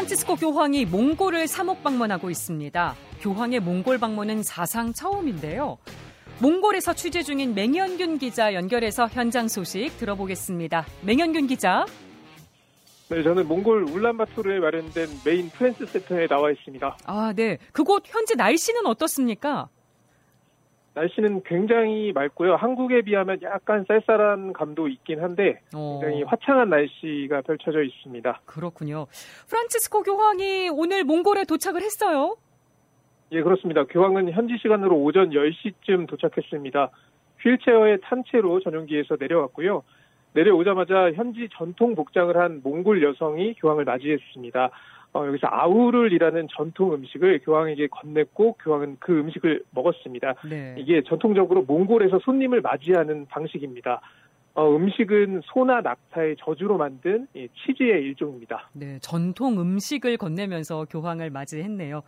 프란치스코 교황이 몽골을 3억 방문하고 있습니다. 교황의 몽골 방문은 사상 처음인데요. 몽골에서 취재 중인 맹현균 기자 연결해서 현장 소식 들어보겠습니다. 맹현균 기자. 네, 저는 몽골 울란바토르에 마련된 메인 프레스 센터에 나와 있습니다. 아, 네. 그곳 현재 날씨는 어떻습니까? 날씨는 굉장히 맑고요. 한국에 비하면 약간 쌀쌀한 감도 있긴 한데 굉장히 어. 화창한 날씨가 펼쳐져 있습니다. 그렇군요. 프란치스코 교황이 오늘 몽골에 도착을 했어요. 예, 그렇습니다. 교황은 현지 시간으로 오전 10시쯤 도착했습니다. 휠체어에 탄 채로 전용기에서 내려왔고요. 내려오자마자 현지 전통 복장을 한 몽골 여성이 교황을 맞이했습니다. 어, 여기서 아우를이라는 전통 음식을 교황에게 건넸고 교황은 그 음식을 먹었습니다. 네. 이게 전통적으로 몽골에서 손님을 맞이하는 방식입니다. 어, 음식은 소나 낙타의 저주로 만든 예, 치즈의 일종입니다. 네, 전통 음식을 건네면서 교황을 맞이했네요.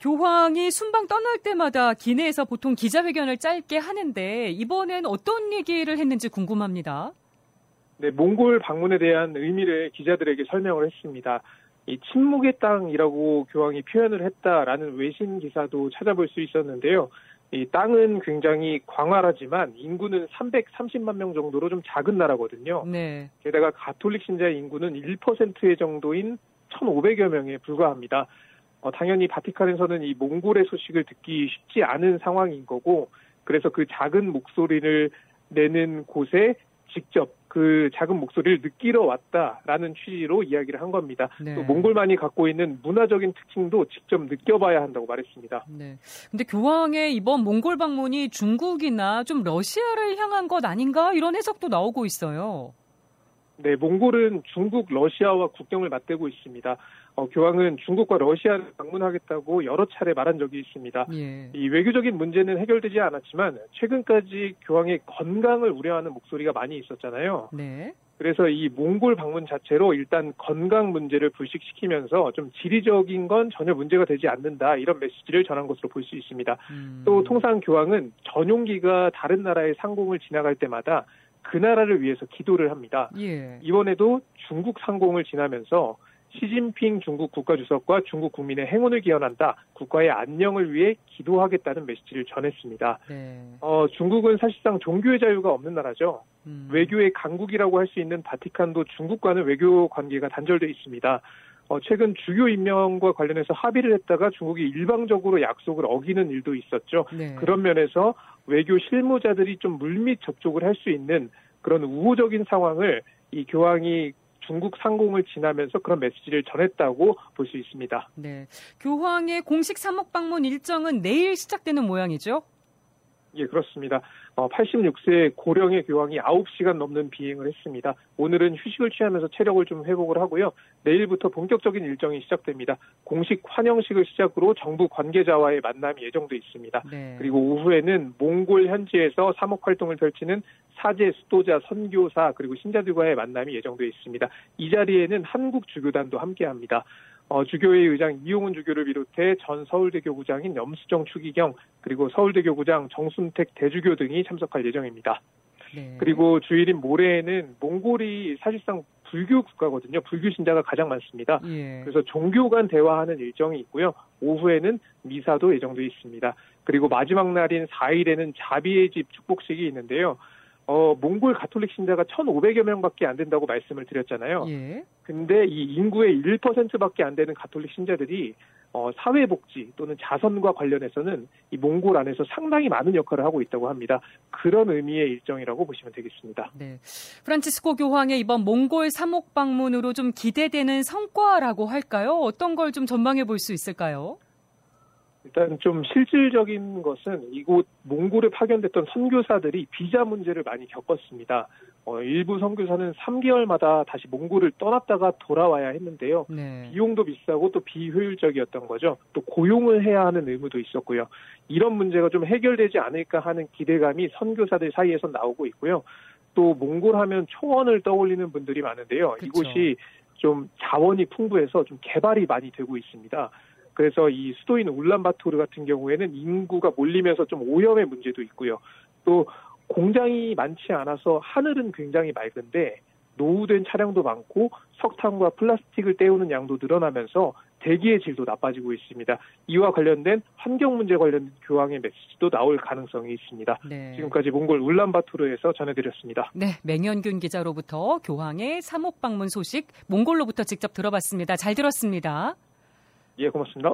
교황이 순방 떠날 때마다 기내에서 보통 기자회견을 짧게 하는데 이번엔 어떤 얘기를 했는지 궁금합니다. 네, 몽골 방문에 대한 의미를 기자들에게 설명을 했습니다. 이 침묵의 땅이라고 교황이 표현을 했다라는 외신 기사도 찾아볼 수 있었는데요. 이 땅은 굉장히 광활하지만 인구는 330만 명 정도로 좀 작은 나라거든요. 네. 게다가 가톨릭 신자의 인구는 1%의 정도인 1,500여 명에 불과합니다. 어, 당연히 바티칸에서는 이 몽골의 소식을 듣기 쉽지 않은 상황인 거고, 그래서 그 작은 목소리를 내는 곳에 직접 그 작은 목소리를 느끼러 왔다라는 취지로 이야기를 한 겁니다. 네. 또 몽골만이 갖고 있는 문화적인 특징도 직접 느껴봐야 한다고 말했습니다. 네. 근데 교황의 이번 몽골 방문이 중국이나 좀 러시아를 향한 것 아닌가 이런 해석도 나오고 있어요. 네, 몽골은 중국, 러시아와 국경을 맞대고 있습니다. 어, 교황은 중국과 러시아를 방문하겠다고 여러 차례 말한 적이 있습니다. 예. 이 외교적인 문제는 해결되지 않았지만 최근까지 교황의 건강을 우려하는 목소리가 많이 있었잖아요. 네. 그래서 이 몽골 방문 자체로 일단 건강 문제를 불식시키면서 좀 지리적인 건 전혀 문제가 되지 않는다 이런 메시지를 전한 것으로 볼 수 있습니다. 음. 또 통상 교황은 전용기가 다른 나라의 상공을 지나갈 때마다 그 나라를 위해서 기도를 합니다. 예. 이번에도 중국 상공을 지나면서 시진핑 중국 국가주석과 중국 국민의 행운을 기원한다. 국가의 안녕을 위해 기도하겠다는 메시지를 전했습니다. 네. 어, 중국은 사실상 종교의 자유가 없는 나라죠. 음. 외교의 강국이라고 할 수 있는 바티칸도 중국과는 외교 관계가 단절돼 있습니다. 어, 최근 주요 임명과 관련해서 합의를 했다가 중국이 일방적으로 약속을 어기는 일도 있었죠. 네. 그런 면에서 외교 실무자들이 좀 물밑 접촉을 할 수 있는 그런 우호적인 상황을 이 교황이 중국 상공을 지나면서 그런 메시지를 전했다고 볼 수 있습니다. 네. 교황의 공식 사목 방문 일정은 내일 시작되는 모양이죠? 예, 그렇습니다. 어, 86세 고령의 교황이 9시간 넘는 비행을 했습니다. 오늘은 휴식을 취하면서 체력을 좀 회복을 하고요. 내일부터 본격적인 일정이 시작됩니다. 공식 환영식을 시작으로 정부 관계자와의 만남이 예정돼 있습니다. 네. 그리고 오후에는 몽골 현지에서 사목 활동을 펼치는 사제, 수도자, 선교사 그리고 신자들과의 만남이 예정돼 있습니다. 이 자리에는 한국 주교단도 함께합니다. 어, 주교회 의장 이용훈 주교를 비롯해 전 서울대 교구장인 염수정 추기경 그리고 서울대 교구장 정순택 대주교 등이 참석할 예정입니다. 네. 그리고 주일인 모레에는 몽골이 사실상 불교 국가거든요. 불교 신자가 가장 많습니다. 예. 그래서 종교 간 대화하는 일정이 있고요. 오후에는 미사도 예정돼 있습니다. 그리고 마지막 날인 4일에는 자비의 집 축복식이 있는데요. 어, 몽골 가톨릭 신자가 1,500여 명밖에 안 된다고 말씀을 드렸잖아요. 예. 근데 이 인구의 1%밖에 안 되는 가톨릭 신자들이 어, 사회복지 또는 자선과 관련해서는 이 몽골 안에서 상당히 많은 역할을 하고 있다고 합니다. 그런 의미의 일정이라고 보시면 되겠습니다. 네. 프란치스코 교황의 이번 몽골 사목 방문으로 좀 기대되는 성과라고 할까요? 어떤 걸 좀 전망해 볼 수 있을까요? 일단 좀 실질적인 것은 이곳 몽골에 파견됐던 선교사들이 비자 문제를 많이 겪었습니다. 어, 일부 선교사는 3개월마다 다시 몽골을 떠났다가 돌아와야 했는데요. 네. 비용도 비싸고 또 비효율적이었던 거죠. 또 고용을 해야 하는 의무도 있었고요. 이런 문제가 좀 해결되지 않을까 하는 기대감이 선교사들 사이에서 나오고 있고요. 또 몽골 하면 초원을 떠올리는 분들이 많은데요. 그쵸. 이곳이 좀 자원이 풍부해서 좀 개발이 많이 되고 있습니다. 그래서 이 수도인 울란바토르 같은 경우에는 인구가 몰리면서 좀 오염의 문제도 있고요. 또 공장이 많지 않아서 하늘은 굉장히 맑은데 노후된 차량도 많고 석탄과 플라스틱을 떼우는 양도 늘어나면서 대기의 질도 나빠지고 있습니다. 이와 관련된 환경 문제 관련된 교황의 메시지도 나올 가능성이 있습니다. 네. 지금까지 몽골 울란바토르에서 전해드렸습니다. 네, 맹현균 기자로부터 교황의 3옥 방문 소식 몽골로부터 직접 들어봤습니다. 잘 들었습니다. 예, 고맙습니다.